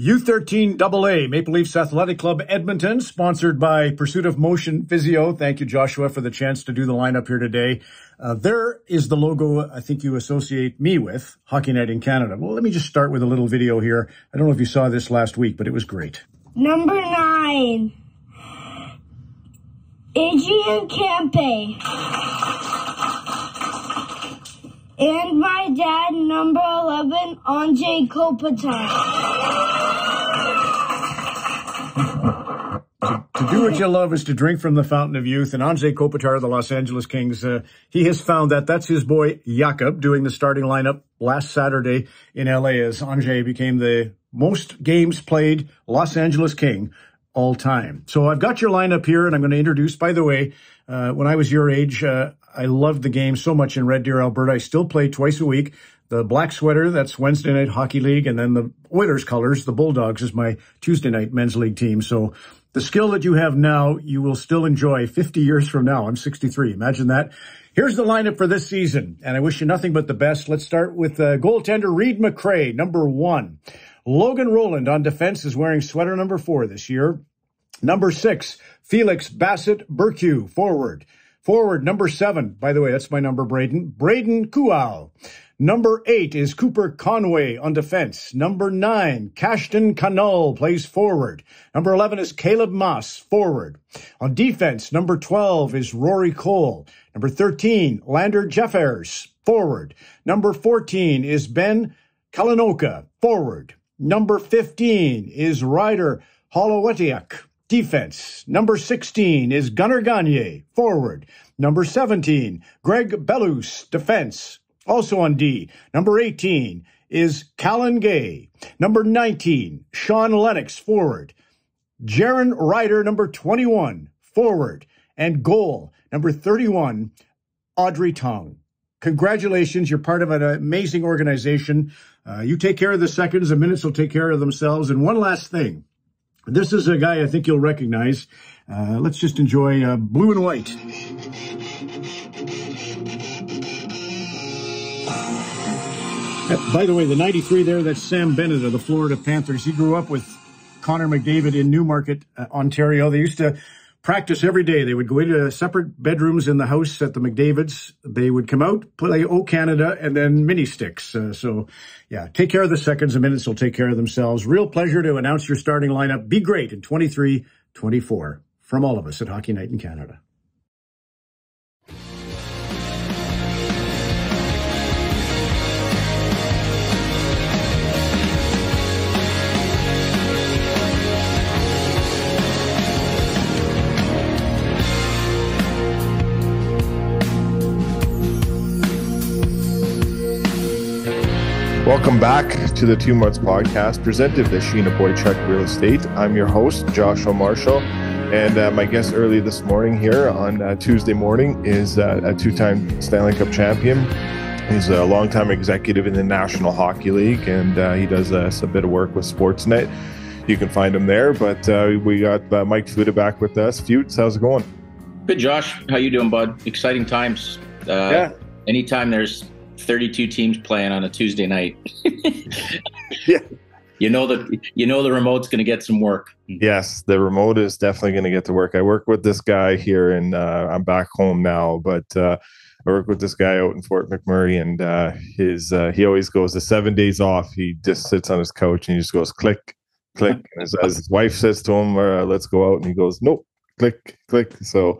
U13 AA, Maple Leafs Athletic Club Edmonton, sponsored by Pursuit of Motion Physio. Thank you, Joshua, for the chance to do the lineup here today. Uh, there is the logo I think you associate me with, Hockey Night in Canada. Well, let me just start with a little video here. I don't know if you saw this last week, but it was great. Number nine, Adrian Kempe. And my dad, number 11, Anze Kopitar. To, to, do what you love is to drink from the fountain of youth. And Anze Kopitar of the Los Angeles Kings, uh, he has found that that's his boy Jakob doing the starting lineup last Saturday in LA as Anze became the most games played Los Angeles King all time. So I've got your lineup here and I'm going to introduce, by the way, uh, when I was your age, uh, I loved the game so much in Red Deer, Alberta. I still play twice a week. The black sweater, that's Wednesday night hockey league. And then the Oilers colors, the Bulldogs is my Tuesday night men's league team. So the skill that you have now, you will still enjoy 50 years from now. I'm 63. Imagine that. Here's the lineup for this season, and I wish you nothing but the best. Let's start with uh, goaltender Reed McRae, number one. Logan Rowland on defense is wearing sweater number four this year. Number six, Felix Bassett Berque, forward. Forward, number seven. By the way, that's my number, Braden. Braden Kual. Number eight is Cooper Conway on defense. Number nine, Cashton Canal plays forward. Number 11 is Caleb Moss, forward. On defense, number 12 is Rory Cole. Number 13, Lander Jeffers, forward. Number 14 is Ben Kalanoka, forward. Number 15 is Ryder Holowetiak, defense. Number 16 is Gunnar Gagne, forward. Number 17, Greg Belus, defense. Also on D, number 18 is Callan Gay. Number 19, Sean Lennox, forward. Jaron Ryder, number 21, forward. And goal, number 31, Audrey Tong. Congratulations, you're part of an amazing organization. Uh, you take care of the seconds, the minutes will take care of themselves. And one last thing. This is a guy I think you'll recognize. Uh, let's just enjoy uh, blue and white. By the way, the 93 there, that's Sam Bennett of the Florida Panthers. He grew up with Connor McDavid in Newmarket, uh, Ontario. They used to practice every day. They would go into separate bedrooms in the house at the McDavids. They would come out, play O Canada, and then mini sticks. Uh, so, yeah, take care of the seconds and minutes. will take care of themselves. Real pleasure to announce your starting lineup. Be great in 23 24 from all of us at Hockey Night in Canada. Welcome back to the Two Months Podcast, presented by Sheena Boychuk Real Estate. I'm your host, Joshua Marshall, and uh, my guest early this morning here on uh, Tuesday morning is uh, a two-time Stanley Cup champion. He's a longtime executive in the National Hockey League, and uh, he does uh, a bit of work with Sportsnet. You can find him there. But uh, we got Mike Futa back with us. Futes, how's it going? Good, Josh. How you doing, bud? Exciting times. yeah. Anytime there's 32 teams playing on a Tuesday night. yeah. You know that you know the remote's going to get some work. Yes, the remote is definitely going to get to work. I work with this guy here, and uh, I'm back home now. But uh, I work with this guy out in Fort McMurray, and uh, his uh, he always goes the seven days off. He just sits on his couch and he just goes click, click. And as, as his wife says to him, uh, "Let's go out," and he goes, "Nope, click, click." So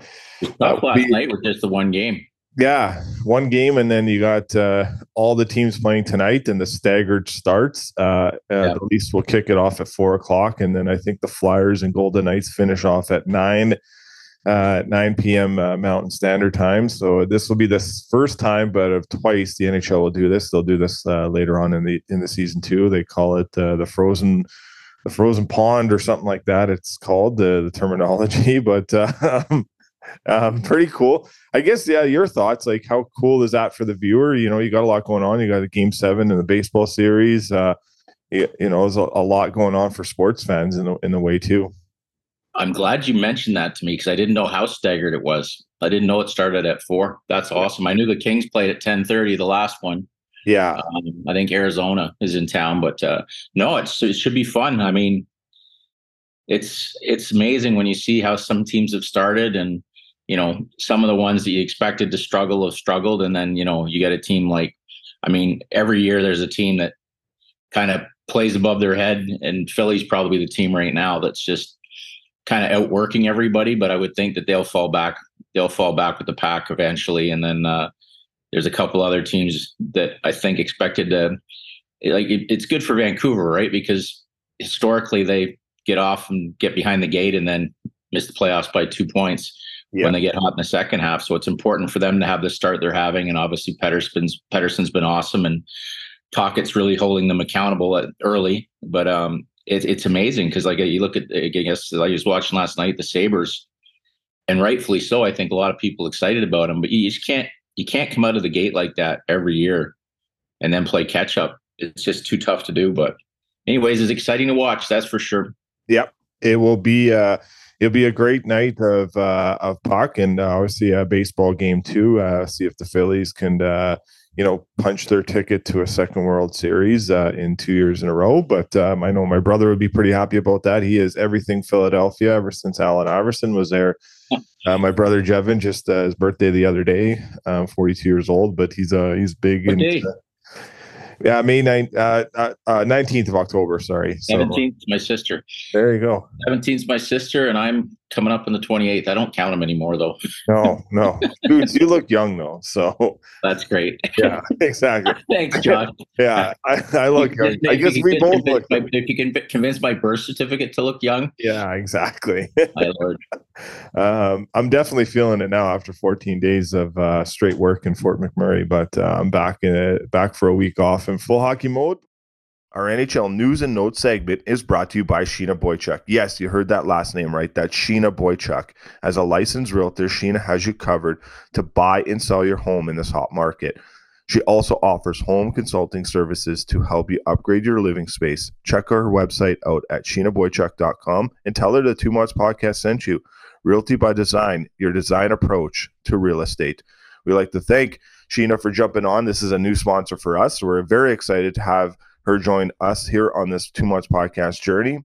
last night was just the one game yeah, one game, and then you got uh, all the teams playing tonight, and the staggered starts. Uh, uh, yeah. The Leafs will kick it off at four o'clock, and then I think the Flyers and Golden Knights finish off at nine, uh, nine p.m. Uh, Mountain Standard Time. So this will be the first time, but of twice the NHL will do this. They'll do this uh, later on in the in the season two. They call it the frozen the frozen pond or something like that. It's called the the terminology, but um, um, pretty cool. I guess, yeah, your thoughts, like how cool is that for the viewer? You know, you got a lot going on. You got a game seven in the baseball series. Uh, you, you know, there's a, a, lot going on for sports fans in the, in the way too. I'm glad you mentioned that to me because I didn't know how staggered it was. I didn't know it started at four. That's awesome. I knew the Kings played at 10:30, the last one. Yeah, um, I think Arizona is in town, but uh, no, it's it should be fun. I mean, it's it's amazing when you see how some teams have started, and you know some of the ones that you expected to struggle have struggled, and then you know you get a team like, I mean, every year there's a team that kind of plays above their head, and Philly's probably the team right now that's just kind of outworking everybody. But I would think that they'll fall back. They'll fall back with the pack eventually, and then uh, there's a couple other teams that I think expected to. Like it, it's good for Vancouver, right? Because historically they get off and get behind the gate and then miss the playoffs by two points yeah. when they get hot in the second half. So it's important for them to have the start they're having. And obviously Pettersson's Pettersson's been awesome and Tocchet's really holding them accountable at early. But um, it, it's amazing because like you look at I guess I was watching last night the Sabres, and rightfully so. I think a lot of people excited about them, but you just can't you can't come out of the gate like that every year and then play catch up. It's just too tough to do. But anyways, it's exciting to watch. That's for sure. Yep, it will be. Uh, it'll be a great night of uh, of puck and uh, obviously a baseball game too. Uh, see if the Phillies can uh, you know, punch their ticket to a second World Series uh, in two years in a row. But um, I know my brother would be pretty happy about that. He is everything Philadelphia ever since Allen Iverson was there. Uh, my brother Jevin just uh, his birthday the other day, um, 42 years old, but he's uh he's big and yeah, May 9th, uh, uh, 19th uh, of October. Sorry. 17th, so, my sister. There you go. 17th, my sister, and I'm coming up on the 28th. I don't count them anymore, though. No, no. Dudes, you look young, though. So that's great. Yeah, exactly. Thanks, Josh. yeah, I, I look young. I guess we both look my, If you can convince my birth certificate to look young. Yeah, exactly. my Lord. Um, I'm definitely feeling it now after 14 days of uh, straight work in Fort McMurray, but uh, I'm back in it, back for a week off in full hockey mode. Our NHL news and notes segment is brought to you by Sheena Boychuk. Yes, you heard that last name right. That's Sheena Boychuk. As a licensed realtor, Sheena has you covered to buy and sell your home in this hot market. She also offers home consulting services to help you upgrade your living space. Check her website out at sheenaboychuk.com and tell her the Two Months podcast sent you. Realty by Design, your design approach to real estate. We like to thank Sheena for jumping on. This is a new sponsor for us. We're very excited to have join us here on this Two Months podcast journey.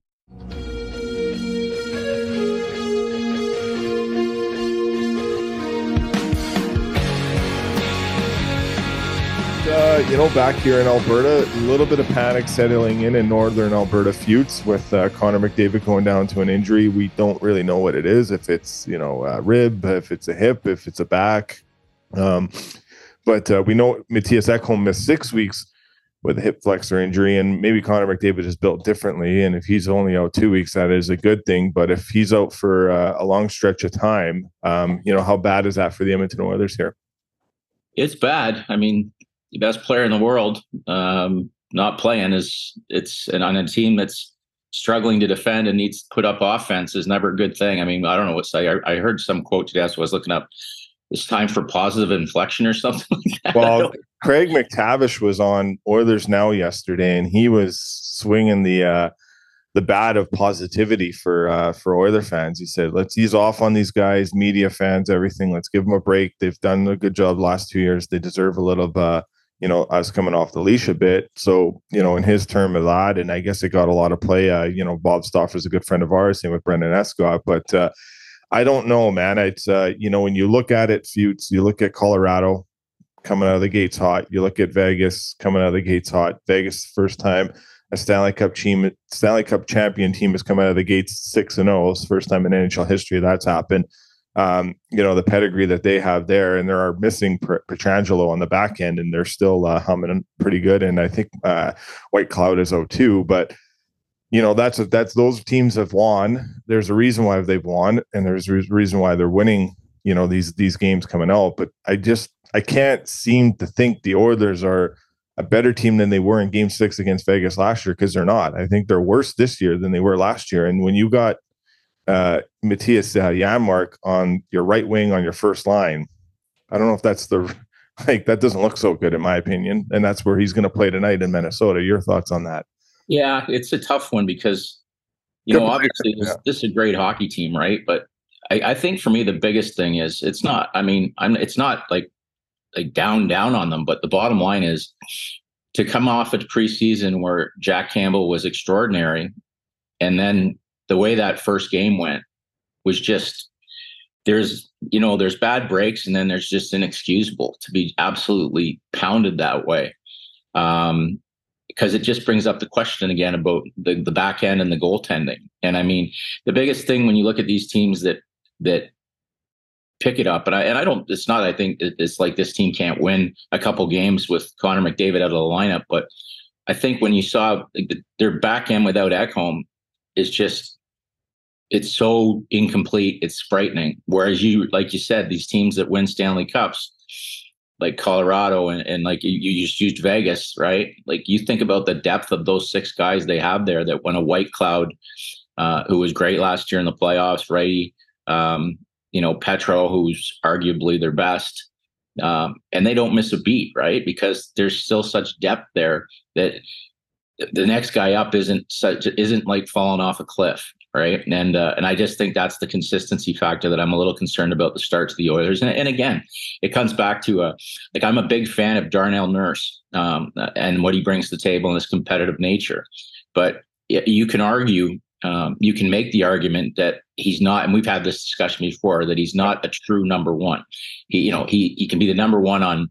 Uh, you know, back here in Alberta, a little bit of panic settling in in northern Alberta Feuds with uh, Connor McDavid going down to an injury. We don't really know what it is, if it's, you know, a rib, if it's a hip, if it's a back. Um, but uh, we know Mattias Ekholm missed six weeks with a hip flexor injury, and maybe Connor McDavid is built differently. And if he's only out two weeks, that is a good thing. But if he's out for uh, a long stretch of time, um, you know, how bad is that for the Edmonton Oilers here? It's bad. I mean, the best player in the world um, not playing is it's and on a team that's struggling to defend and needs to put up offense is never a good thing. I mean, I don't know what say. I, I heard some quote today. as I was looking up it's time for positive inflection or something like that. Well, Craig MacTavish was on Oilers Now yesterday, and he was swinging the uh, the bat of positivity for uh, for Oiler fans. He said, "Let's ease off on these guys, media fans, everything. Let's give them a break. They've done a good job last two years. They deserve a little, uh, you know, us coming off the leash a bit." So, you know, in his term of that, and I guess it got a lot of play. Uh, you know, Bob Stauffer is a good friend of ours, same with Brendan Escott, but. Uh, I don't know, man. It's uh, you know, when you look at it, Feuds, you look at Colorado coming out of the gates hot. You look at Vegas coming out of the gates hot. Vegas first time a Stanley Cup team, Stanley Cup champion team has come out of the gates six and zero. Oh. It's first time in NHL history that's happened. Um, you know the pedigree that they have there, and there are missing Pietrangelo on the back end, and they're still uh, humming pretty good. And I think uh, Whitecloud is 0-2, but you know that's that's those teams have won. There's a reason why they've won, and there's a reason why they're winning. You know these these games coming out, but I just I can't seem to think the Oilers are a better team than they were in Game Six against Vegas last year because they're not. I think they're worse this year than they were last year. And when you got uh, Mattias uh, Janmark on your right wing on your first line, I don't know if that's the like that doesn't look so good in my opinion. And that's where he's going to play tonight in Minnesota. Your thoughts on that? Yeah, it's a tough one because you Good know obviously yeah. this, this, is a great hockey team, right? But I, I, think for me the biggest thing is it's not. I mean, I'm it's not like like down down on them. But the bottom line is to come off a preseason where Jack Campbell was extraordinary, and then the way that first game went was just there's you know there's bad breaks and then there's just inexcusable to be absolutely pounded that way um, because it just brings up the question again about the, the back end and the goaltending and i mean the biggest thing when you look at these teams that that pick it up and i and i don't it's not i think it's like this team can't win a couple games with connor mcdavid out of the lineup but i think when you saw their back end without ekholm is just it's so incomplete. It's frightening. Whereas you, like you said, these teams that win Stanley Cups, like Colorado and, and like you, you just used Vegas, right? Like you think about the depth of those six guys they have there that when a Whitecloud, uh, who was great last year in the playoffs, right? Um, you know, Petro, who's arguably their best. Um, and they don't miss a beat, right? Because there's still such depth there that the next guy up isn't such isn't like falling off a cliff right? And uh, and I just think that's the consistency factor that I'm a little concerned about the start to the Oilers. And, and again, it comes back to a uh, like I'm a big fan of Darnell Nurse um, and what he brings to the table and his competitive nature. But you can argue, um, you can make the argument that he's not, and we've had this discussion before, that he's not a true number one. He, you know, he he can be the number one on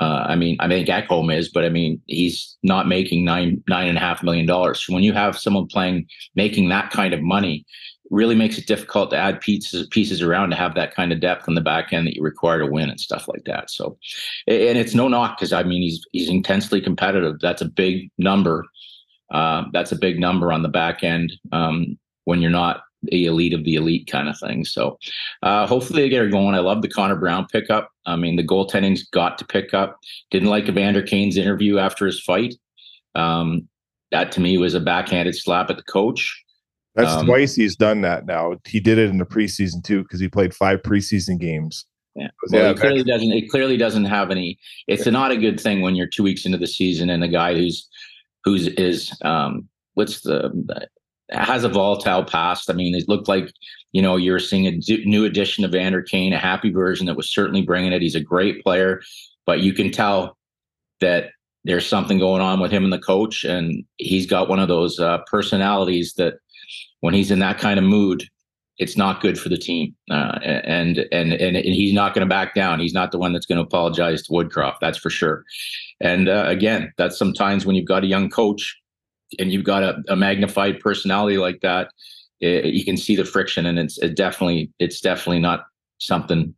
uh, I mean, I think Ekholm is, but I mean, he's not making nine nine and a half million dollars. When you have someone playing making that kind of money, really makes it difficult to add pieces pieces around to have that kind of depth on the back end that you require to win and stuff like that. So, and it's no knock because I mean he's he's intensely competitive. That's a big number. Uh, that's a big number on the back end um, when you're not the elite of the elite kind of thing. So uh, hopefully they get her going. I love the Connor Brown pickup. I mean, the goaltending's got to pick up. Didn't like Evander Kane's interview after his fight. Um, that to me was a backhanded slap at the coach. That's um, twice he's done that now. He did it in the preseason too because he played five preseason games. Yeah, well, yeah, it clearly doesn't. It clearly doesn't have any. It's yeah. not a good thing when you're two weeks into the season and the guy who's who's is um, what's the has a volatile past. I mean, it looked like you know you're seeing a new edition of Vander Kane, a happy version that was certainly bringing it. He's a great player, but you can tell that there's something going on with him and the coach, and he's got one of those uh, personalities that when he's in that kind of mood, it's not good for the team. Uh, and, and and and he's not going to back down. He's not the one that's going to apologize to Woodcroft. That's for sure. And uh, again, that's sometimes when you've got a young coach and you've got a, a magnified personality like that, it, you can see the friction, and it's it definitely it's definitely not something.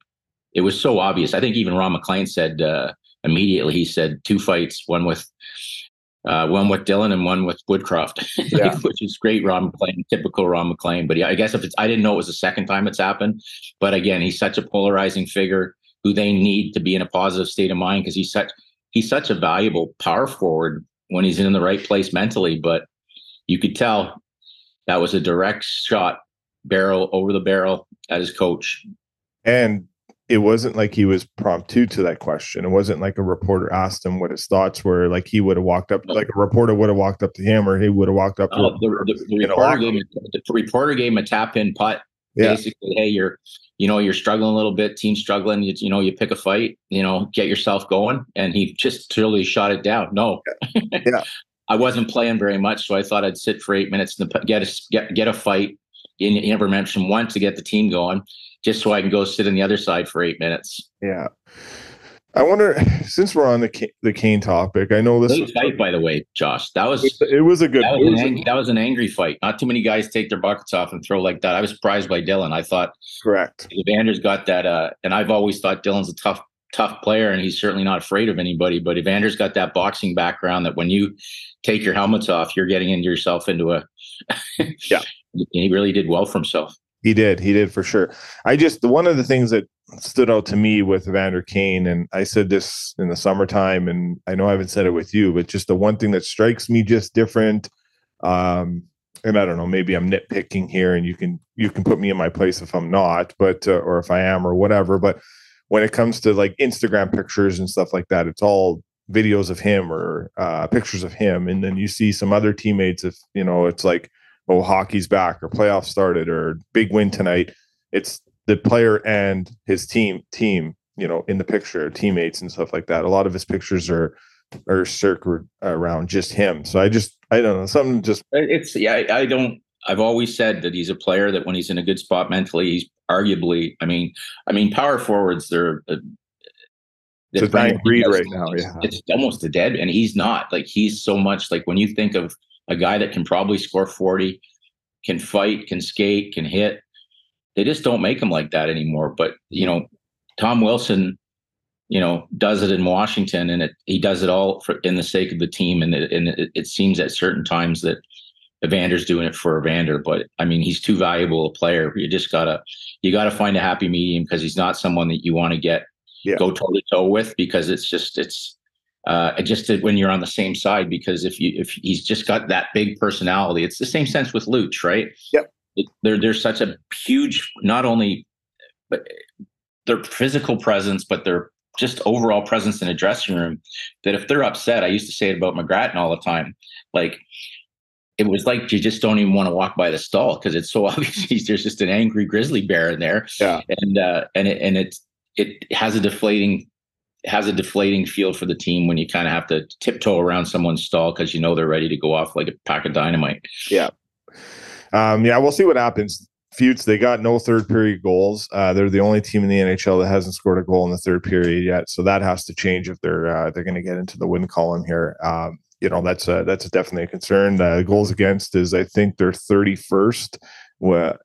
It was so obvious. I think even Ron MacLean said uh, immediately. He said two fights, one with uh, one with Dillon and one with Woodcroft, yeah. which is great. Ron MacLean, typical Ron MacLean. But yeah, I guess if it's, I didn't know it was the second time it's happened. But again, he's such a polarizing figure who they need to be in a positive state of mind because he's such he's such a valuable power forward when he's in the right place mentally. But you could tell that was a direct shot, barrel over the barrel at his coach. And it wasn't like he was prompted to that question. It wasn't like a reporter asked him what his thoughts were. Like he would have walked up, like a reporter would have walked up to him, or he would have walked up to uh, the, the, the, reporter gave, the reporter gave him a tap in putt. Yeah. Basically, hey, you're you know, you're struggling a little bit, team struggling, you, you know, you pick a fight, you know, get yourself going. And he just totally shot it down. No. Yeah. I wasn't playing very much, so I thought I'd sit for eight minutes and get a get, get a fight. You never mentioned once to get the team going, just so I can go sit on the other side for eight minutes. Yeah. I wonder, since we're on the the Kane topic, I know this was, fight, by the way, Josh. That was it. Was a good. That was, an, ang- that was an angry fight. Not too many guys take their buckets off and throw like that. I was surprised by Dillon. I thought correct. Evander's got that, uh, and I've always thought Dillon's a tough, tough player, and he's certainly not afraid of anybody. But Evander's got that boxing background that when you take your helmets off, you're getting into yourself into a. yeah, he really did well for himself. He did. He did for sure. I just one of the things that stood out to me with Vander Kane, and I said this in the summertime, and I know I haven't said it with you, but just the one thing that strikes me just different. Um, and I don't know, maybe I'm nitpicking here, and you can you can put me in my place if I'm not, but uh, or if I am or whatever. But when it comes to like Instagram pictures and stuff like that, it's all videos of him or uh, pictures of him, and then you see some other teammates. If you know, it's like oh hockey's back or playoffs started or big win tonight. It's the player and his team team you know, in the picture, teammates and stuff like that. A lot of his pictures are are circled around just him. So I just I don't know something just it's yeah I, I don't I've always said that he's a player that when he's in a good spot mentally, he's arguably. I mean, I mean, power forwards they're. Uh, it's a dying breed right now. Yeah, it's almost a dead, and he's not like he's so much like when you think of a guy that can probably score forty, can fight, can skate, can hit. They just don't make him like that anymore. But you know, Tom Wilson, you know, does it in Washington, and it, he does it all for, in the sake of the team. And it, and it, it seems at certain times that Evander's doing it for Evander, but I mean, he's too valuable a player. You just gotta, you gotta find a happy medium because he's not someone that you want to get yeah. go toe to toe with because it's just, it's, uh, just when you're on the same side because if you, if he's just got that big personality, it's the same sense with Luch, right? Yep. It, they're, they're such a huge, not only, but their physical presence, but their just overall presence in a dressing room that if they're upset, I used to say it about McGrattan all the time. Like it was like you just don't even want to walk by the stall because it's so obvious there's just an angry grizzly bear in there. Yeah. And uh, and it and it it has a deflating has a deflating feel for the team when you kind of have to tiptoe around someone's stall because you know they're ready to go off like a pack of dynamite. Yeah. Um, yeah, we'll see what happens. Feuds, they got no third period goals. Uh, they're the only team in the NHL that hasn't scored a goal in the third period yet. So that has to change if they're uh, they're going to get into the win column here. Um, you know that's a, that's definitely a concern. Uh, goals against is I think they're 31st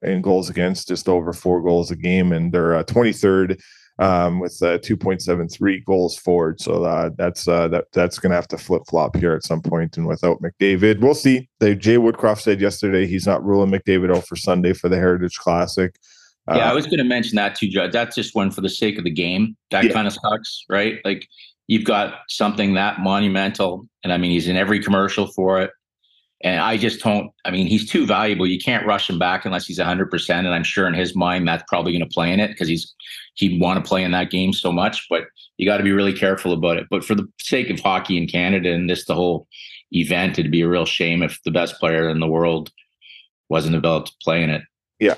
in goals against, just over four goals a game, and they're uh, 23rd um, with uh, 2.73 goals forward. So uh, that's uh, that that's going to have to flip flop here at some point. And without McDavid, we'll see. They, Jay Woodcroft said yesterday he's not ruling McDavid out for Sunday for the Heritage Classic. yeah, I was going to mention that too, Judd. That's just one for the sake of the game. That yeah. kind of sucks, right? Like you've got something that monumental, and I mean, he's in every commercial for it. And I just don't, I mean, he's too valuable. You can't rush him back unless he's 100%. And I'm sure in his mind, that's probably going to play in it because he's, he'd want to play in that game so much. But you got to be really careful about it. But for the sake of hockey in Canada and this, the whole event, it'd be a real shame if the best player in the world wasn't able to play in it. Yeah.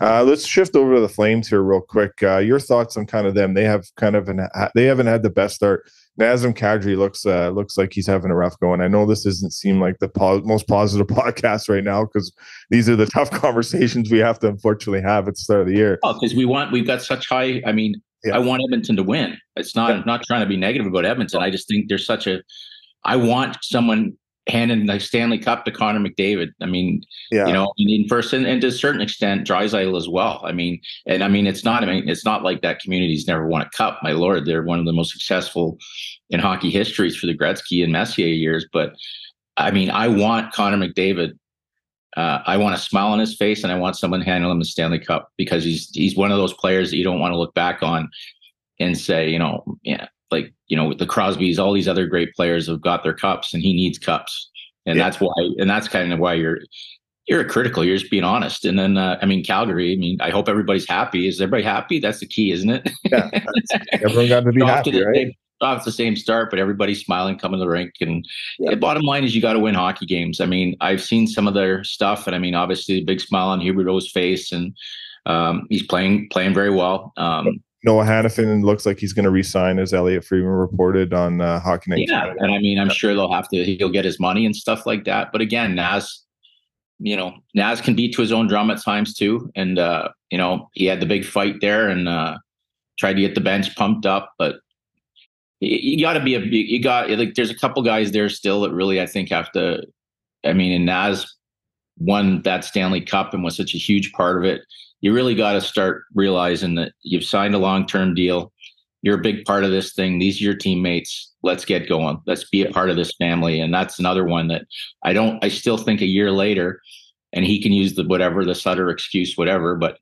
Uh, let's shift over to the Flames here real quick. Uh, your thoughts on kind of them? They have kind of an they haven't had the best start. Nazem Kadri looks uh, looks like he's having a rough go, and I know this doesn't seem like the po- most positive podcast right now because these are the tough conversations we have to unfortunately have at the start of the year. Oh, because we want we've got such high. I mean, yeah. I want Edmonton to win. It's not yeah. not trying to be negative about Edmonton. I just think there's such a. I want someone handing the Stanley Cup to Connor McDavid. I mean, yeah. you know, I mean, first and, and to a certain extent, Draisaitl as well. I mean, and I mean, it's not. I mean, it's not like that community's never won a cup. My lord, they're one of the most successful in hockey histories for the Gretzky and Messier years. But I mean, I want Connor McDavid. Uh, I want a smile on his face, and I want someone handing him the Stanley Cup because he's he's one of those players that you don't want to look back on and say, you know, yeah, like you know the Crosbys, all these other great players have got their cups, and he needs cups, and yeah. that's why, and that's kind of why you're you're critical. You're just being honest. And then, uh, I mean, Calgary. I mean, I hope everybody's happy. Is everybody happy? That's the key, isn't it? yeah, everyone got to be happy, to, right? Off the same start, but everybody's smiling, coming to the rink. And yeah. the bottom line is, you got to win hockey games. I mean, I've seen some of their stuff, and I mean, obviously, a big smile on Huberdeau's face, and um, he's playing playing very well. Um, Noah Hanifin looks like he's going to resign, as Elliotte Friedman reported on uh, Hockey Night. Yeah, and I mean, I'm sure they'll have to. He'll get his money and stuff like that. But again, Nas, you know, Nas can beat to his own drum at times too. And uh, you know, he had the big fight there and uh, tried to get the bench pumped up, but you, you got to be a you got like there's a couple guys there still that really I think have to. I mean, and Nas won that Stanley Cup and was such a huge part of it you really got to start realizing that you've signed a long term deal. You're a big part of this thing. These are your teammates. Let's get going. Let's be a part of this family. And that's another one that I don't, I still think a year later, and he can use the whatever, the Sutter excuse, whatever, but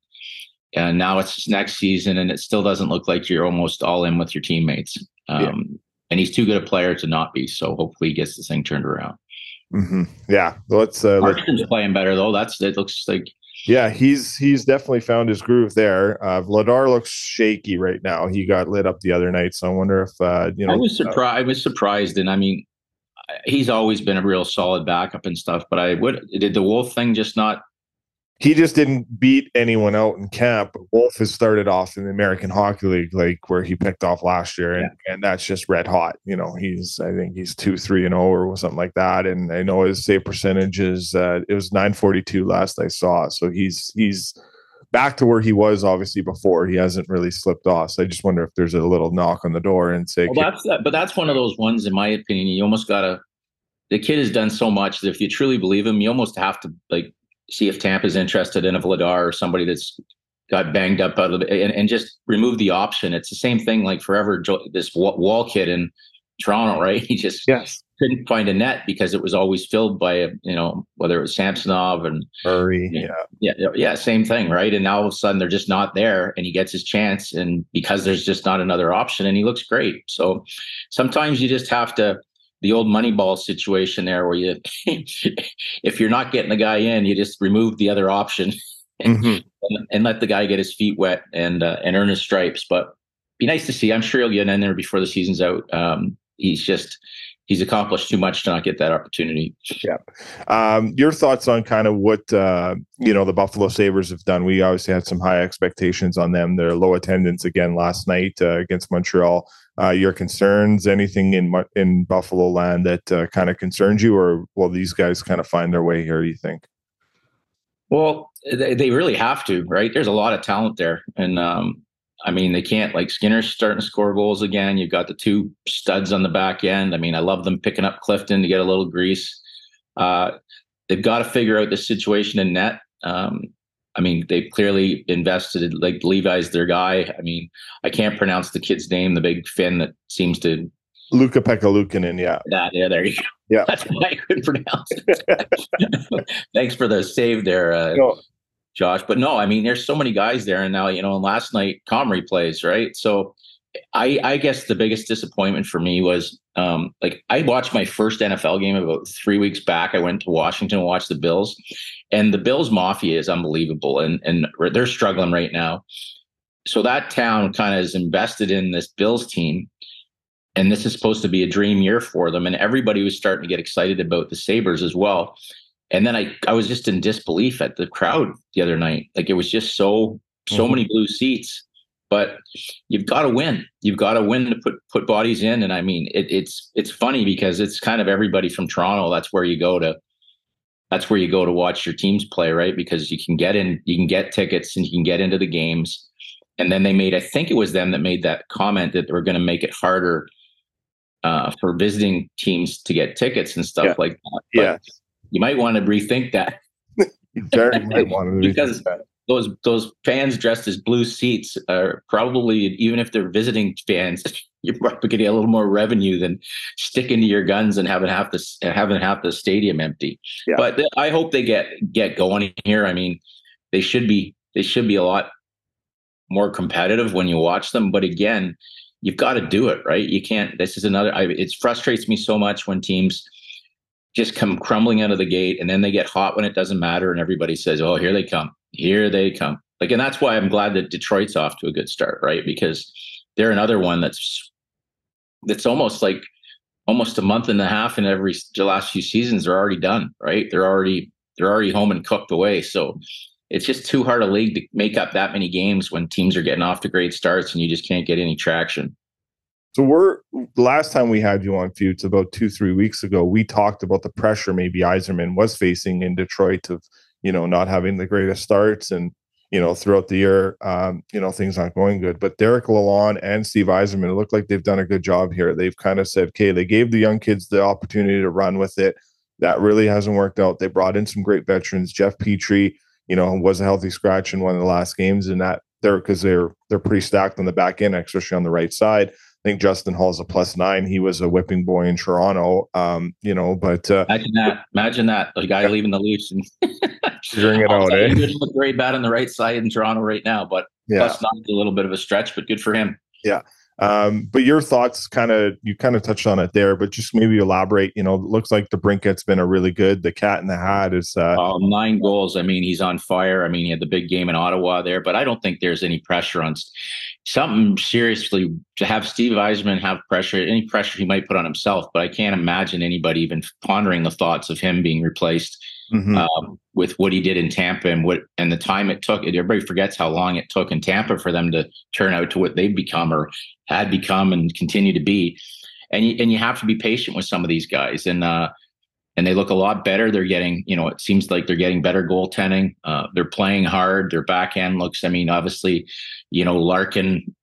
and now it's next season and it still doesn't look like you're almost all in with your teammates. Um, yeah. And he's too good a player to not be. So hopefully he gets this thing turned around. Mm-hmm. Yeah. Let's, uh, let's, playing better though. That's, it looks like yeah, he's he's definitely found his groove there. Uh, Vladar looks shaky right now. He got lit up the other night, so I wonder if uh, you know. I was surprised. Uh, I was surprised, and I mean, he's always been a real solid backup and stuff. But I would did the Wolf thing just not. He just didn't beat anyone out in camp. But Wolf has started off in the American Hockey League, like where he picked off last year, and, yeah. and that's just red hot. You know, he's I think he's two three and zero oh or something like that. And I know his save percentage is uh, it was nine forty two last I saw. So he's he's back to where he was obviously before. He hasn't really slipped off. So I just wonder if there's a little knock on the door and say, well, that's that, but that's one of those ones, in my opinion. You almost gotta. The kid has done so much that if you truly believe him, you almost have to like see if Tampa's interested in a Vladar or somebody that's got banged up out of it and, and just remove the option. It's the same thing like forever. This Woll kid in Toronto, right? He just yes. couldn't find a net because it was always filled by, you know, whether it was Samsonov and Murray. yeah. Yeah. Yeah. Same thing. Right. And now all of a sudden they're just not there and he gets his chance. And because there's just not another option and he looks great. So sometimes you just have to, the old Moneyball situation there, where you, if you're not getting the guy in, you just remove the other option and, mm-hmm. and, and, let the guy get his feet wet and uh, and earn his stripes. But be nice to see. I'm sure he'll get in there before the season's out. Um, he's just he's accomplished too much to not get that opportunity. Yeah. Um, your thoughts on kind of what uh, you know the Buffalo Sabres have done? We obviously had some high expectations on them. Their low attendance again last night uh, against Montreal. Uh, your concerns? Anything in in Buffalo land that uh, kind of concerns you, or will these guys kind of find their way here? Do you think? Well, they, they really have to, right? There's a lot of talent there, and um, I mean, they can't like Skinner's starting to score goals again. You've got the two studs on the back end. I mean, I love them picking up Clifton to get a little grease. Uh, they've got to figure out the situation in net. Um, I mean, they've clearly invested. Like Levi's their guy. I mean, I can't pronounce the kid's name. The big Finn that seems to Luca Luukkonen. Yeah, that. Yeah, there you go. Yeah, that's why I couldn't pronounce it. Thanks for the save there. Uh, no, Josh. But no, I mean, there's so many guys there, and now you know. And last night, Comrie plays right, so I, I guess the biggest disappointment for me was um, like I watched my first NFL game about three weeks back. I went to Washington and watched the Bills, and the Bills Mafia is unbelievable, and and they're struggling right now. So that town kind of is invested in this Bills team, and this is supposed to be a dream year for them. And everybody was starting to get excited about the Sabres as well. And then I, I was just in disbelief at the crowd the other night. Like it was just so, so mm-hmm. many blue seats. But you've got to win. You've got to win to put put bodies in. And I mean, it, it's it's funny because it's kind of everybody from Toronto. That's where you go to. That's where you go to watch your teams play, right? Because you can get in, you can get tickets, and you can get into the games. And then they made, I think it was them that made that comment that they were going to make it harder uh, for visiting teams to get tickets and stuff yeah. like that. But yeah you might want to rethink that. You might want to because that. Those those fans dressed as blue seats are probably even if they're visiting fans, you're probably getting a little more revenue than sticking to your guns and having half the having half the stadium empty. Yeah. But I hope they get get going here. I mean, they should be they should be a lot more competitive when you watch them. But again, you've got to do it right. You can't. This is another. I, it frustrates me so much when teams just come crumbling out of the gate and then they get hot when it doesn't matter and everybody says oh here they come here they come. Like and that's why i'm glad that detroit's off to a good start right? Because they're another one that's that's almost like almost a month and a half in every the last few seasons are already done right? They're already they're already home and cooked away. So it's just too hard a league to make up that many games when teams are getting off to great starts and you just can't get any traction. So we're last time we had you on Feuds about two, three weeks ago, we talked about the pressure maybe Yzerman was facing in Detroit of, you know, not having the greatest starts and, you know, throughout the year, um, you know, things not going good. But Derek Lalonde and Steve it looked like they've done a good job here. They've kind of said, okay, they gave the young kids the opportunity to run with it. That really hasn't worked out. They brought in some great veterans. Jeff Petry, you know, was a healthy scratch in one of the last games, and that they're because they're they're pretty stacked on the back end, especially on the right side. I think Justin Holl's a plus nine. He was a whipping boy in Toronto. Um, you know, but uh, imagine that. Imagine that. The guy yeah. leaving the Leafs and figuring it out. Eh? He look very bad on the right side in Toronto right now, but yeah. plus nine a little bit of a stretch, but good for him. Yeah. Um, but your thoughts kind of you kind of touched on it there, but just maybe elaborate. You know, looks like DeBrincat's been a really good. The cat in the hat is uh, uh, nine goals. I mean, he's on fire. I mean, he had the big game in Ottawa there, but I don't think there's any pressure on something seriously to have Steve Yzerman have pressure, any pressure he might put on himself. But I can't imagine anybody even pondering the thoughts of him being replaced mm-hmm. um, with what he did in Tampa and what and the time it took. Everybody forgets how long it took in Tampa for them to turn out to what they've become or had become and continue to be. And you, and you have to be patient with some of these guys. And uh, and they look a lot better. They're getting, you know, it seems like they're getting better goaltending. Uh, they're playing hard. Their back end looks, I mean, obviously, you know, Larkin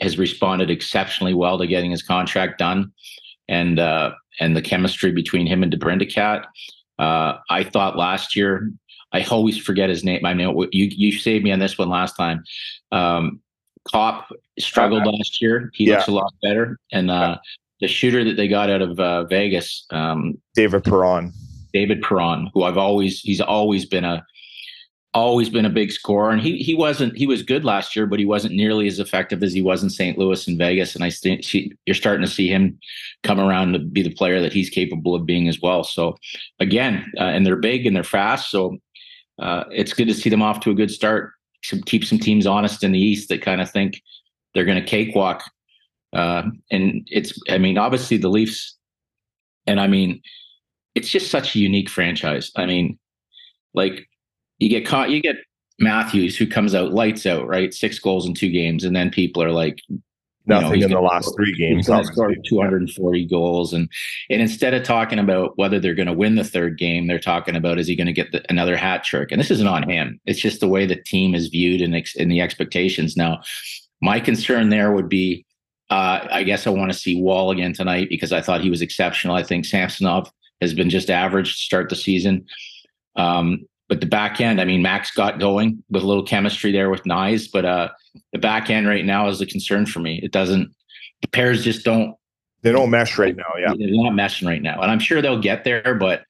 has responded exceptionally well to getting his contract done, and uh, and the chemistry between him and DeBrincat. Uh, I thought last year, I always forget his name. I know you you saved me on this one last time. Um, Copp struggled last year. He yeah. looks a lot better, and uh, the shooter that they got out of uh, Vegas, um, David Perron. David Perron, who I've always he's always been a always been a big scorer, and he he wasn't he was good last year, but he wasn't nearly as effective as he was in St. Louis and Vegas. And I think you're starting to see him come around to be the player that he's capable of being as well. So again, uh, and they're big and they're fast, so uh, it's good to see them off to a good start. Some, keep some teams honest in the East that kind of think they're going to cakewalk uh, and it's, I mean, obviously the Leafs, and I mean, it's just such a unique franchise. I mean, like you get caught, you get Matthews who comes out lights out, right? Six goals in two games, and then people are like, nothing know, in the last three games. He's scored 240 goals, and and instead of talking about whether they're going to win the third game, they're talking about is he going to get the, another hat trick? And this isn't on him. It's just the way the team is viewed and ex, in the expectations. Now, my concern there would be uh, I guess I want to see Woll again tonight because I thought he was exceptional. I think Samsonov has been just average to start the season. Um, but the back end, I mean, Max got going with a little chemistry there with Knies, but uh, the back end right now is a concern for me. It doesn't, the pairs just don't. They don't mesh right now. Yeah. They're not meshing right now. And I'm sure they'll get there. But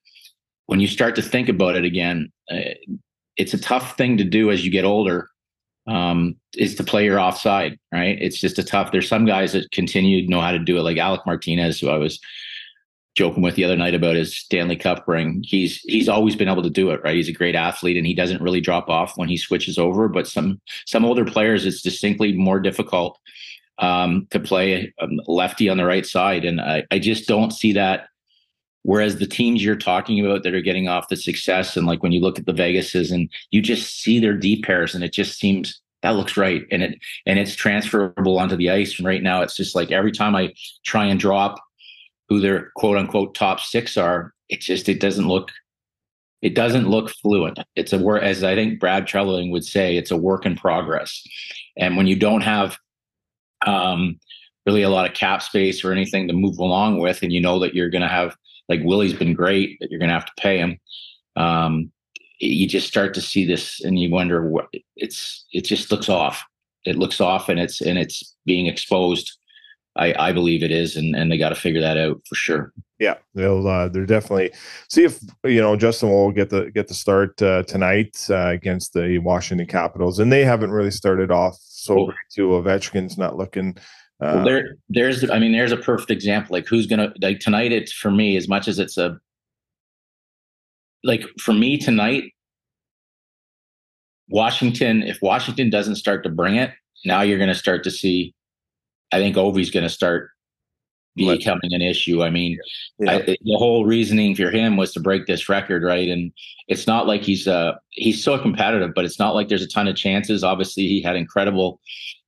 when you start to think about it again, uh, it's a tough thing to do as you get older um, is to play your offside, right? It's just a tough. There's some guys that continue to know how to do it, like Alec Martinez, who I was joking with the other night about his Stanley Cup ring. He's he's always been able to do it, right? He's a great athlete, and he doesn't really drop off when he switches over. But some some older players, it's distinctly more difficult um, to play lefty on the right side, and I, I just don't see that. Whereas the teams you're talking about that are getting off the success, and like when you look at the Vegases, and you just see their deep pairs, and it just seems that looks right, and it and it's transferable onto the ice. And right now, it's just like every time I try and drop who their quote unquote top six are, it just it doesn't look it doesn't look fluent. It's a work, as I think Brad Treliving would say, it's a work in progress. And when you don't have um, really a lot of cap space or anything to move along with, and you know that you're going to have like Willie's been great, but you're going to have to pay him. Um, you just start to see this, and you wonder what it's. It just looks off. It looks off, and it's and it's being exposed. I, I believe it is, and, and they got to figure that out for sure. Yeah, they'll uh, they're definitely see if you know Justin will get the get the start uh, tonight uh, against the Washington Capitals, and they haven't really started off so oh. great too. Ovechkin's not looking well, uh, there, there's, I mean, there's a perfect example. Like, who's gonna like tonight? It's for me as much as it's a like for me tonight. Washington, if Washington doesn't start to bring it, now you're going to start to see. I think Ovi's going to start becoming an issue. I mean, yeah. I, the whole reasoning for him was to break this record, right? And it's not like he's uh he's so competitive, but it's not like there's a ton of chances. Obviously, he had incredible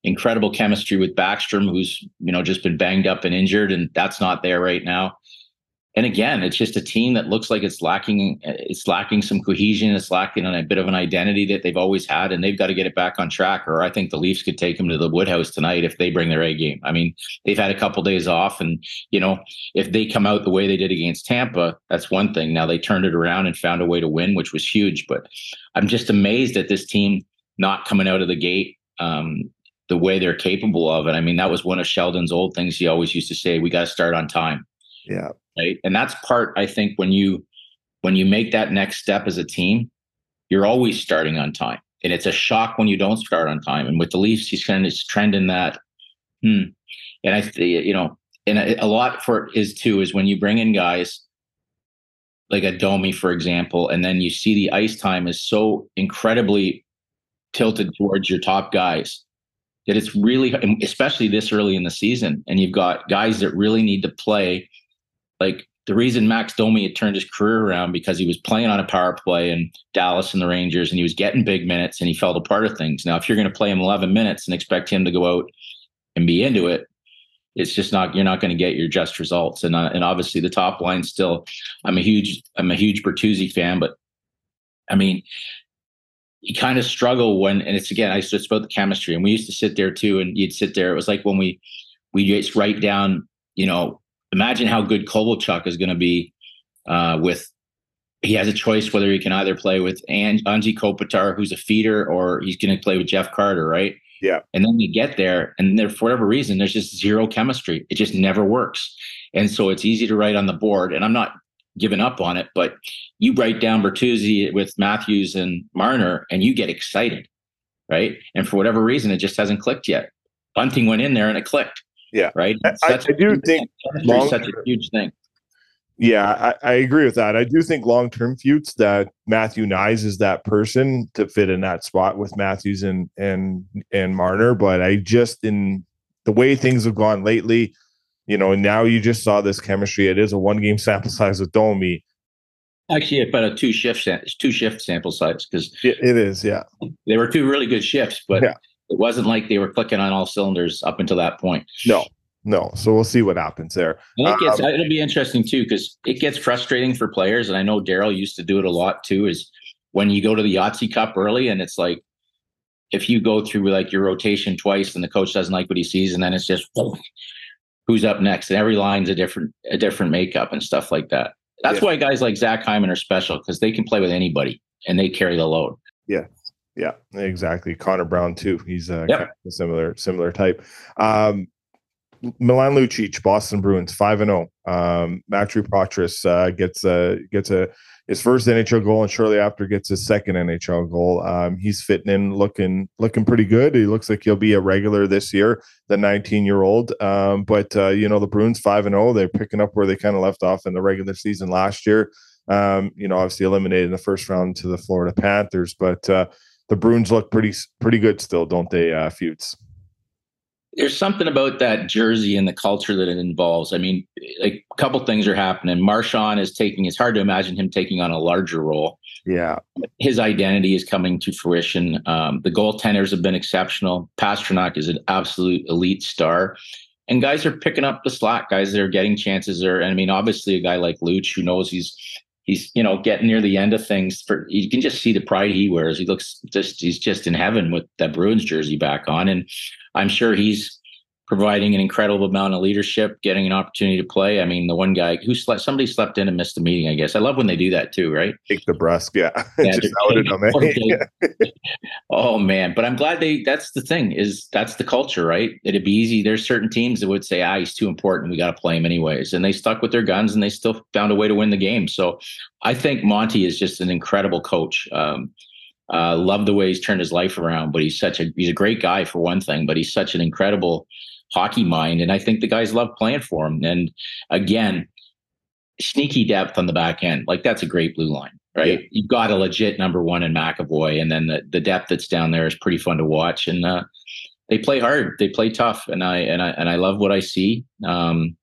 incredible chemistry with Backstrom, who's you know just been banged up and injured, and that's not there right now. And again, it's just a team that looks like it's lacking. It's lacking some cohesion. It's lacking a bit of an identity that they've always had, and they've got to get it back on track. Or I think the Leafs could take them to the Woodhouse tonight if they bring their A game. I mean, they've had a couple days off, and you know, if they come out the way they did against Tampa, that's one thing. Now they turned it around and found a way to win, which was huge. But I'm just amazed at this team not coming out of the gate um, the way they're capable of it. I mean, that was one of Sheldon's old things. He always used to say, "We got to start on time." Yeah. Right. And that's part. I think when you when you make that next step as a team, you're always starting on time, and it's a shock when you don't start on time. And with the Leafs, he's kind of trending that. Hmm. And I, you know, and a, a lot for is too is when you bring in guys like a Domi, for example, and then you see the ice time is so incredibly tilted towards your top guys that it's really, especially this early in the season, and you've got guys that really need to play. Like the reason Max Domi had turned his career around because he was playing on a power play in Dallas and the Rangers, and he was getting big minutes, and he felt a part of things. Now, if you're going to play him 11 minutes and expect him to go out and be into it, it's just not you're not going to get your just results. And uh, and obviously the top line still. I'm a huge I'm a huge Bertuzzi fan, but I mean, you kind of struggle when and it's again I it's about the chemistry, and we used to sit there too, and you'd sit there. It was like when we we just write down, you know, imagine how good Kovalchuk is going to be uh, with. He has a choice whether he can either play with Anze Kopitar, who's a feeder, or he's going to play with Jeff Carter, right? Yeah. And then you get there, and there, for whatever reason, there's just zero chemistry. It just never works. And so it's easy to write on the board. And I'm not giving up on it, but you write down Bertuzzi with Matthews and Marner, and you get excited, right? And for whatever reason, it just hasn't clicked yet. Bunting went in there and it clicked. Yeah. Right. I, I do think long, such a huge thing. Yeah, I, I, agree with that. I do think long term feuds that Matthew Knies is that person to fit in that spot with Matthews and and and Marner. But I just in the way things have gone lately, you know, now you just saw this chemistry. It is a one game sample size with Domi. Actually, about a two shift two shift sample size because it, it is. Yeah, they were two really good shifts, but yeah. It wasn't like they were clicking on all cylinders up until that point. No, no. So we'll see what happens there. it gets, um, it'll be interesting too because it gets frustrating for players, and I know Darryl used to do it a lot too. Is when you go to the Yahtzee Cup early, and it's like if you go through like your rotation twice, and the coach doesn't like what he sees, and then it's just who's up next, and every line's a different a different makeup and stuff like that. That's yeah. why guys like Zach Hyman are special because they can play with anybody and they carry the load. Yeah. Yeah, exactly. Connor Brown too. He's a, yep. kind of a similar similar type. Um, Milan Lucic, Boston Bruins, five and zero. Oh. Um, Poitras uh, gets a gets a his first NHL goal, and shortly after gets his second NHL goal. Um, he's fitting in, looking looking pretty good. He looks like he'll be a regular this year. The 19 year old, um, but uh, you know the Bruins five and zero. Oh, they're picking up where they kind of left off in the regular season last year. Um, you know, obviously eliminated in the first round to the Florida Panthers, but uh, the Bruins look pretty pretty good still, don't they, uh, Feuds? there's something about that jersey and the culture that it involves. I mean, like a couple things are happening. Marchand is taking. It's hard to imagine him taking on a larger role. Yeah, his identity is coming to fruition. Um, the goaltenders have been exceptional. Pastrnak is an absolute elite star, and guys are picking up the slack. Guys that are getting chances. Are and I mean, obviously, a guy like Luch who knows he's he's you know getting near the end of things. For you can just see the pride he wears. He looks just he's just in heaven with that Bruins jersey back on and. I'm sure he's providing an incredible amount of leadership, getting an opportunity to play. I mean, the one guy who slept, somebody slept in and missed a meeting. I guess I love when they do that too, right? Take the breast, yeah. yeah oh man, but I'm glad they. That's the thing is that's the culture, right? It'd be easy. There's certain teams that would say, "Ah, he's too important. We got to play him anyways," and they stuck with their guns and they still found a way to win the game. So I think Monty is just an incredible coach. Um, uh, love the way he's turned his life around, but he's such a he's a great guy for one thing, but he's such an incredible hockey mind, and I think the guys love playing for him. And again, sneaky depth on the back end, like that's a great blue line, right? Yeah. You've got a legit number one in McAvoy, and then the, the depth that's down there is pretty fun to watch. And uh, they play hard, they play tough, and I and I and I love what I see. Um,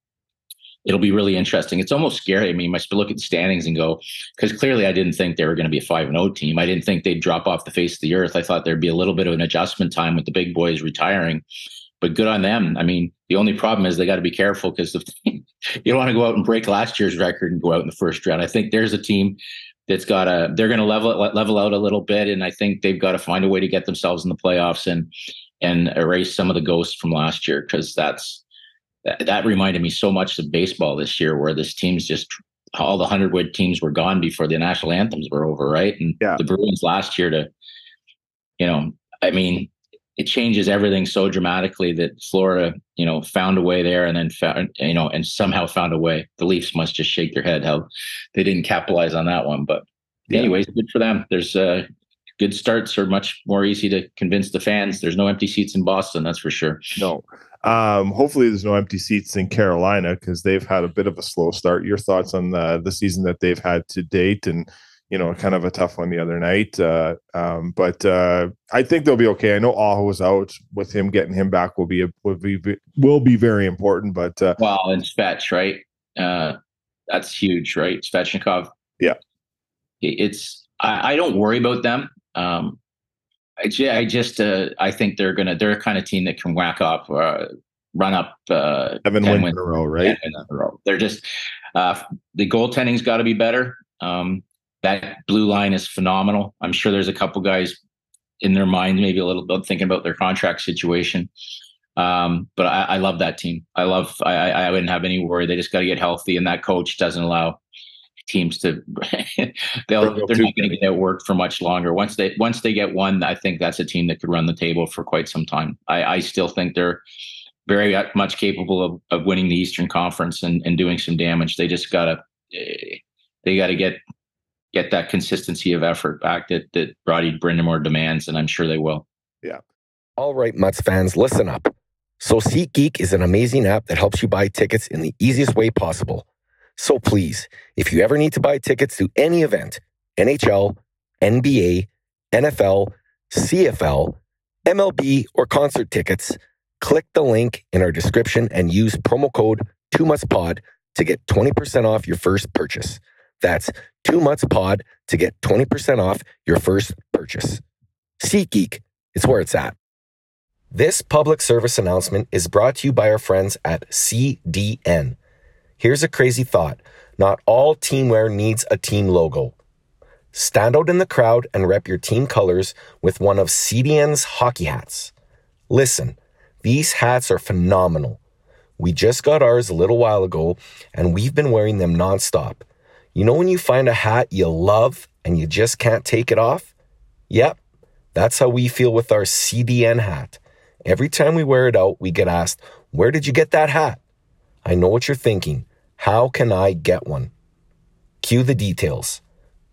it'll be really interesting. It's almost scary. I mean, I must look at the standings and go, because clearly I didn't think they were going to be a 5 0 team. I didn't think they'd drop off the face of the earth. I thought there'd be a little bit of an adjustment time with the big boys retiring, but good on them. I mean, the only problem is they got to be careful because you don't want to go out and break last year's record and go out in the first round. I think there's a team that's got a they're going to level level out a little bit, and I think they've got to find a way to get themselves in the playoffs and and erase some of the ghosts from last year because that's that, that reminded me so much of baseball this year, where this team's just all the hundred wood teams were gone before the national anthems were over, right? And yeah. the Bruins last year to, you know, I mean, it changes everything so dramatically that Florida, you know, found a way there and then found, you know, and somehow found a way. The Leafs must just shake their head how they didn't capitalize on that one. But yeah. anyways, good for them. There's uh good starts are much more easy to convince the fans. There's no empty seats in Boston, that's for sure. No. Um, hopefully, there's no empty seats in Carolina because they've had a bit of a slow start. Your thoughts on the the season that they've had to date, and you know, kind of a tough one the other night. Uh, um, but uh, I think they'll be okay. I know Aho was out. With him getting him back will be a, will be will be very important. But uh, well, and Svech, right? Uh, that's huge, right? Svechnikov. Yeah. It's I, I don't worry about them. Um, I, I just uh, I think they're gonna they're a kind of team that can whack up, uh, run up uh, seven wins in a row, right? In a row. They're just uh, the goaltending's got to be better. Um, that blue line is phenomenal. I'm sure there's a couple guys in their mind, maybe a little bit thinking about their contract situation. Um, but I, I, love that team. I love. I, I wouldn't have any worry. They just got to get healthy, and that coach doesn't allow teams to. they'll they're not going to get worked for much longer. Once they once they get one, I think that's a team that could run the table for quite some time. I, I still think they're very much capable of, of winning the Eastern Conference and, and doing some damage. They just gotta they got to get get that consistency of effort back that that Roddy Brind'Amour demands, and I'm sure they will. Yeah. All right, Mutts fans, listen up. So SeatGeek is an amazing app that helps you buy tickets in the easiest way possible. So please, if you ever need to buy tickets to any event, NHL, NBA, NFL, CFL, MLB, or concert tickets, click the link in our description and use promo code 2MUTSPOD to get 20% off your first purchase. That's two Mutts pod to get 20% off your first purchase. SeatGeek, it's where it's at. This public service announcement is brought to you by our friends at CDN. Here's a crazy thought not all teamwear needs a team logo. Stand out in the crowd and rep your team colors with one of CDN's hockey hats. Listen, these hats are phenomenal. We just got ours a little while ago and we've been wearing them nonstop. You know when you find a hat you love and you just can't take it off? Yep, that's how we feel with our CDN hat. Every time we wear it out, we get asked, Where did you get that hat? I know what you're thinking. How can I get one? Cue the details.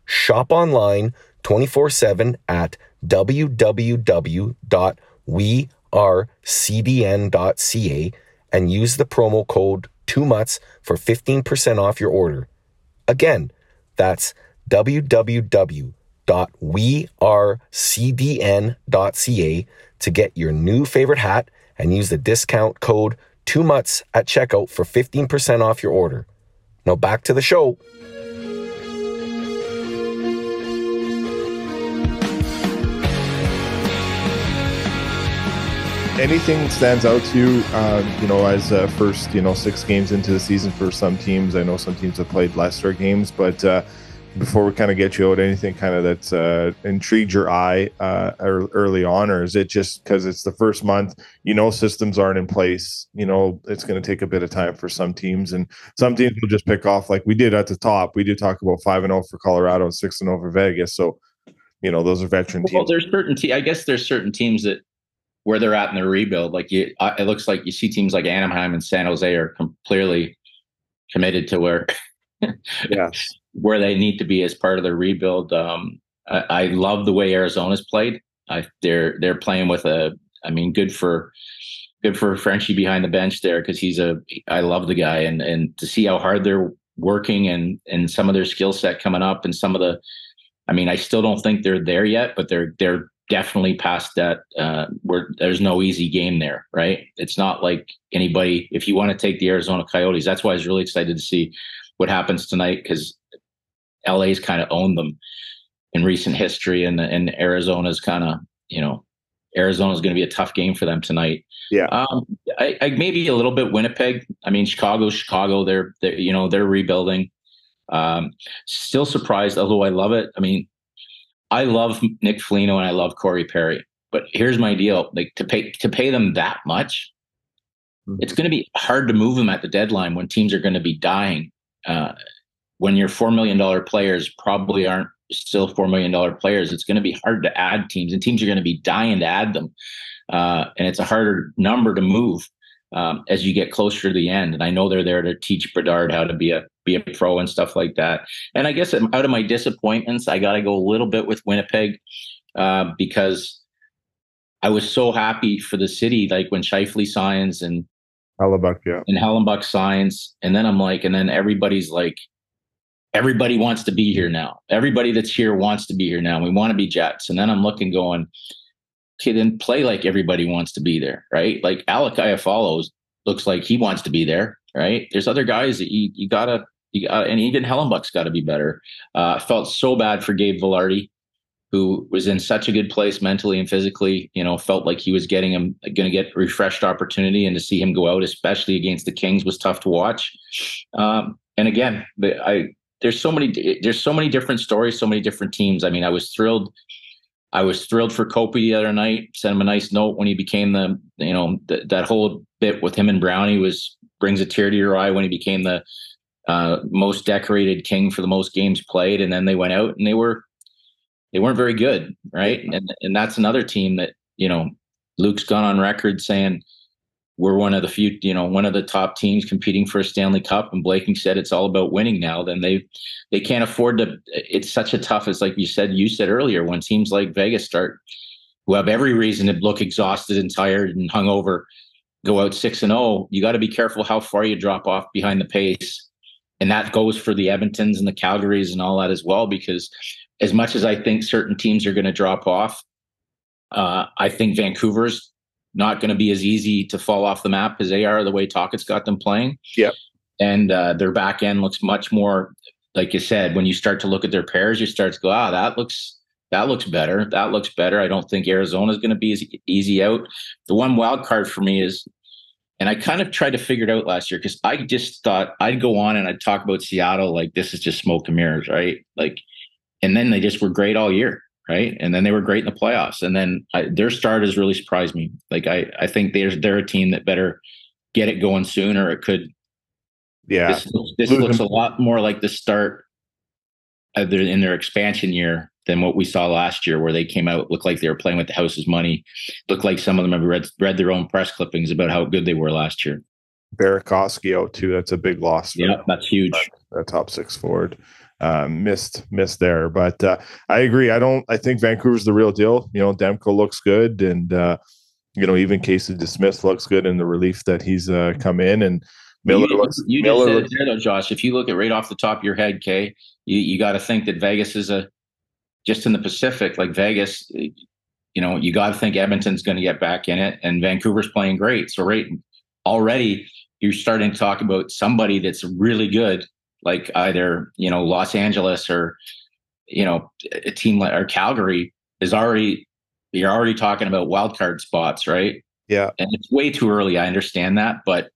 Shop online 24 7 at www.wearecdn.ca and use the promo code 2MUTS for 15% off your order. Again, that's www.wearecdn.ca to get your new favorite hat and use the discount code 2MUTS at checkout for 15% off your order. Now back to the show. Anything stands out to you, um, you know, as uh, first, you know, six games into the season for some teams. I know some teams have played lesser games, but uh, before we kind of get you out, anything kind of that's uh, intrigued your eye uh, early on, or is it just because it's the first month? You know, systems aren't in place. You know, it's going to take a bit of time for some teams, and some teams will just pick off like we did at the top. We did talk about five and zero oh for Colorado and six and zero oh for Vegas. So, you know, those are veteran teams. Well, there's certain. Te- I guess there's certain teams that where they're at in the rebuild. Like you, it looks like you see teams like Anaheim and San Jose are clearly committed to where. yes where they need to be as part of the rebuild. Um, I, I, love the way Arizona's played. I, they're they're playing with a. I mean, good for good for Frenchie behind the bench there because he's a. I love the guy and and to see how hard they're working and and some of their skill set coming up and some of the. I mean, I still don't think they're there yet, but they're they're definitely past that. Uh, where there's no easy game there, right? It's not like anybody. If you want to take the Arizona Coyotes, that's why I was really excited to see what happens tonight because LA's kind of owned them in recent history, and and Arizona's kind of you know Arizona's going to be a tough game for them tonight. Yeah, um, I, I maybe a little bit Winnipeg. I mean, Chicago, Chicago. They're, they're you know they're rebuilding. Um, still surprised, although I love it. I mean, I love Nick Foligno and I love Corey Perry, but here's my deal: like to pay to pay them that much, mm-hmm. it's going to be hard to move them at the deadline when teams are going to be dying. Uh, when your $4 million players probably aren't still $4 million players, it's going to be hard to add teams, and teams are going to be dying to add them. Uh, and it's a harder number to move um, as you get closer to the end. And I know they're there to teach Bedard how to be a be a pro and stuff like that. And I guess out of my disappointments, I got to go a little bit with Winnipeg uh, because I was so happy for the city, like when Scheifele signs and Hellebuyck, yeah, and Hellebuyck signs, and then I'm like, and then everybody's like, everybody wants to be here now. Everybody that's here wants to be here now. We want to be Jets. And then I'm looking, going, okay, then play like everybody wants to be there, right? Like Alec follows looks like he wants to be there, right? There's other guys that you you gotta uh, and even Hellebuyck's got to be better. Uh, felt so bad for Gabe Vilardi, who was in such a good place mentally and physically. You know, felt like he was getting him going to get refreshed opportunity, and to see him go out, especially against the Kings, was tough to watch. Um, and again, I there's so many there's so many different stories, so many different teams. I mean, I was thrilled. I was thrilled for Kopi the other night. Sent him a nice note when he became the you know th- that whole bit with him and Brownie was brings a tear to your eye when he became the uh, most decorated king for the most games played, and then they went out and they were they weren't very good, right? And and that's another team that you know Luc's gone on record saying we're one of the few, you know, one of the top teams competing for a Stanley Cup. And Blaking said it's all about winning now. Then they they can't afford to. It's such a tough. It's like you said. You said earlier when teams like Vegas start, who have every reason to look exhausted and tired and hungover, go out six and zero. Oh, you got to be careful how far you drop off behind the pace, and that goes for the Edmontons and the Calgarys and all that as well. Because as much as I think certain teams are going to drop off, uh, I think Vancouver's not going to be as easy to fall off the map as they are the way Tocchet's got them playing. Yep. And uh, their back end looks much more, like you said, when you start to look at their pairs, you start to go, ah, that looks that looks better. That looks better. I don't think Arizona is going to be as easy out. The one wild card for me is, and I kind of tried to figure it out last year because I just thought I'd go on and I'd talk about Seattle like this is just smoke and mirrors, right? Like, and then they just were great all year right? And then they were great in the playoffs. And then I, their start has really surprised me. Like I, I think they're they're a team that better get it going sooner. It could. Yeah, this, this looks a lot more like the start of their, in their expansion year than what we saw last year, where they came out looked like they were playing with the house's money. Looked like some of them have read read their own press clippings about how good they were last year. Burakovsky out oh, too. That's a big loss. Yeah, that's huge. That top six forward uh, missed missed there. But uh, I agree. I don't. I think Vancouver's the real deal. You know, Demko looks good, and uh, you know even Casey DeSmith looks good in the relief that he's uh, come in, and Miller you, looks. You Miller just said it Josh. If you look at right off the top of your head, Kay, you you got to think that Vegas is a just in the Pacific, like Vegas. You know, you got to think Edmonton's going to get back in it, and Vancouver's playing great. So right already, you're starting to talk about somebody that's really good like either you know Los Angeles or you know a team like or Calgary is already you're already talking about wild card spots, right? Yeah, and it's way too early. I understand that, but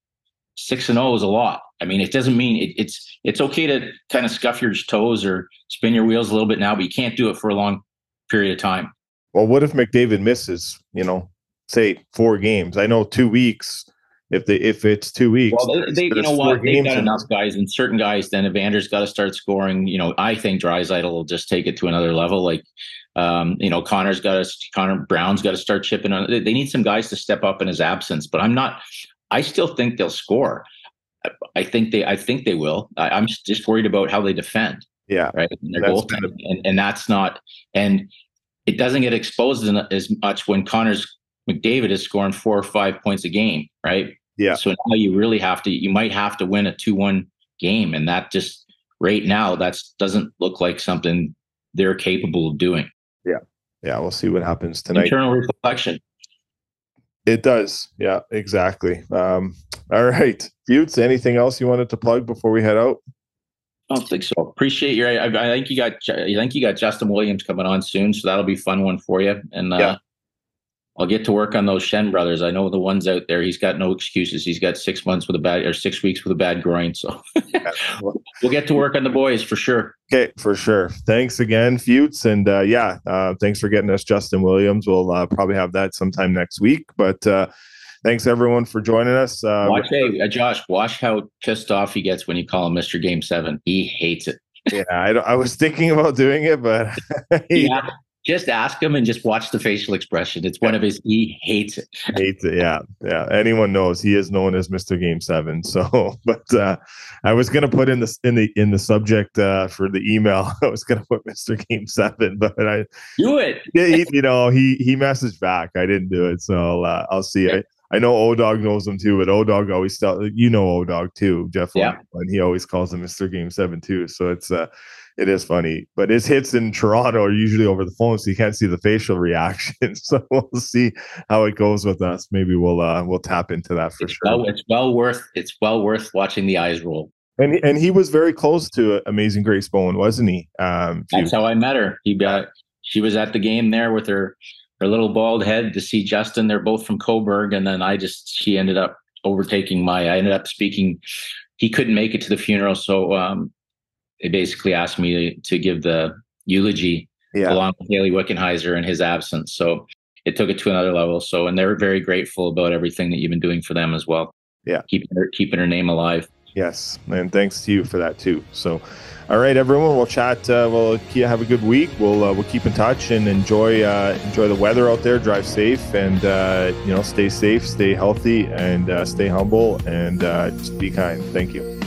six and zero oh is a lot. I mean, it doesn't mean it, it's it's okay to kind of scuff your toes or spin your wheels a little bit now, but you can't do it for a long period of time. Well, what if McDavid misses? You know, say four games. I know two weeks if they if it's two weeks. Well, they, they you know what they've got enough guys and certain guys. Then Evander's got to start scoring. You know, I think Draisaitl will just take it to another level. Like, um, you know, Connor's got to Connor Brown's got to start chipping on. They, they need some guys to step up in his absence. But I'm not. I still think they'll score. I think they. I think they will. I, am just worried about how they defend. Yeah. Right. And their goal, and, and that's not. And it doesn't get exposed as much when Connor's McDavid is scoring four or five points a game, right? Yeah. So now you really have to, you might have to win a 2 1 game. And that just right now, that doesn't look like something they're capable of doing. Yeah. Yeah. We'll see what happens tonight. Internal reflection. It does. Yeah, exactly. Um, all right. Buttes, anything else you wanted to plug before we head out? I don't think so. Appreciate your. I, I, think you got. I think you got Justin Williams coming on soon, so that'll be fun one for you. And uh, yeah. I'll get to work on those Shen brothers. I know the ones out there. He's got no excuses. He's got six months with a bad or six weeks with a bad groin. So we'll get to work on the boys for sure. Okay, for sure. Thanks again, Fuchs, and uh, yeah, uh, thanks for getting us Justin Williams. We'll uh, probably have that sometime next week. But uh, thanks everyone for joining us. Uh, watch, hey, uh, Josh, watch how pissed off he gets when you call him Mister Game Seven. He hates it. yeah, I, I, was thinking about doing it, but yeah, just ask him and just watch the facial expression. It's one of his. He hates it. hates it. Yeah, yeah. Anyone knows he is known as Mister Game Seven. So, but uh, I was gonna put in the in the in the subject uh, for the email. I was gonna put Mister Game Seven, but I do it. he, you know, he he messaged back. I didn't do it, so uh, I'll see. I, I know O Dog knows him too, but O Dog always tell you know O Dog too, Jeff. Yeah. and he always calls him Mister Game Seven too. So it's uh it is funny. But his hits in Toronto are usually over the phone, so you can't see the facial reaction. so we'll see how it goes with us. Maybe we'll uh we'll tap into that for it's sure. Well, it's well worth it's well worth watching the eyes roll. And and he was very close to Amazing Grace Bowen, wasn't he? Um, That's how I met her. He got she was at the game there with her her little bald head to see Justin. They're both from Cobourg, and then I just she ended up overtaking my. I ended up speaking. He couldn't make it to the funeral, so um, they basically asked me to, give the eulogy yeah. along with Hayley Wickenheiser in his absence. So it took it to another level. So and they're very grateful about everything that you've been doing for them as well. Yeah, keeping her keeping her name alive. Yes, and thanks to you for that too. So, all right, everyone, we'll chat. Uh, well, Kia, have a good week. We'll uh, we'll keep in touch and enjoy uh, enjoy the weather out there. Drive safe and uh, you know stay safe, stay healthy, and uh, stay humble and uh, just be kind. Thank you.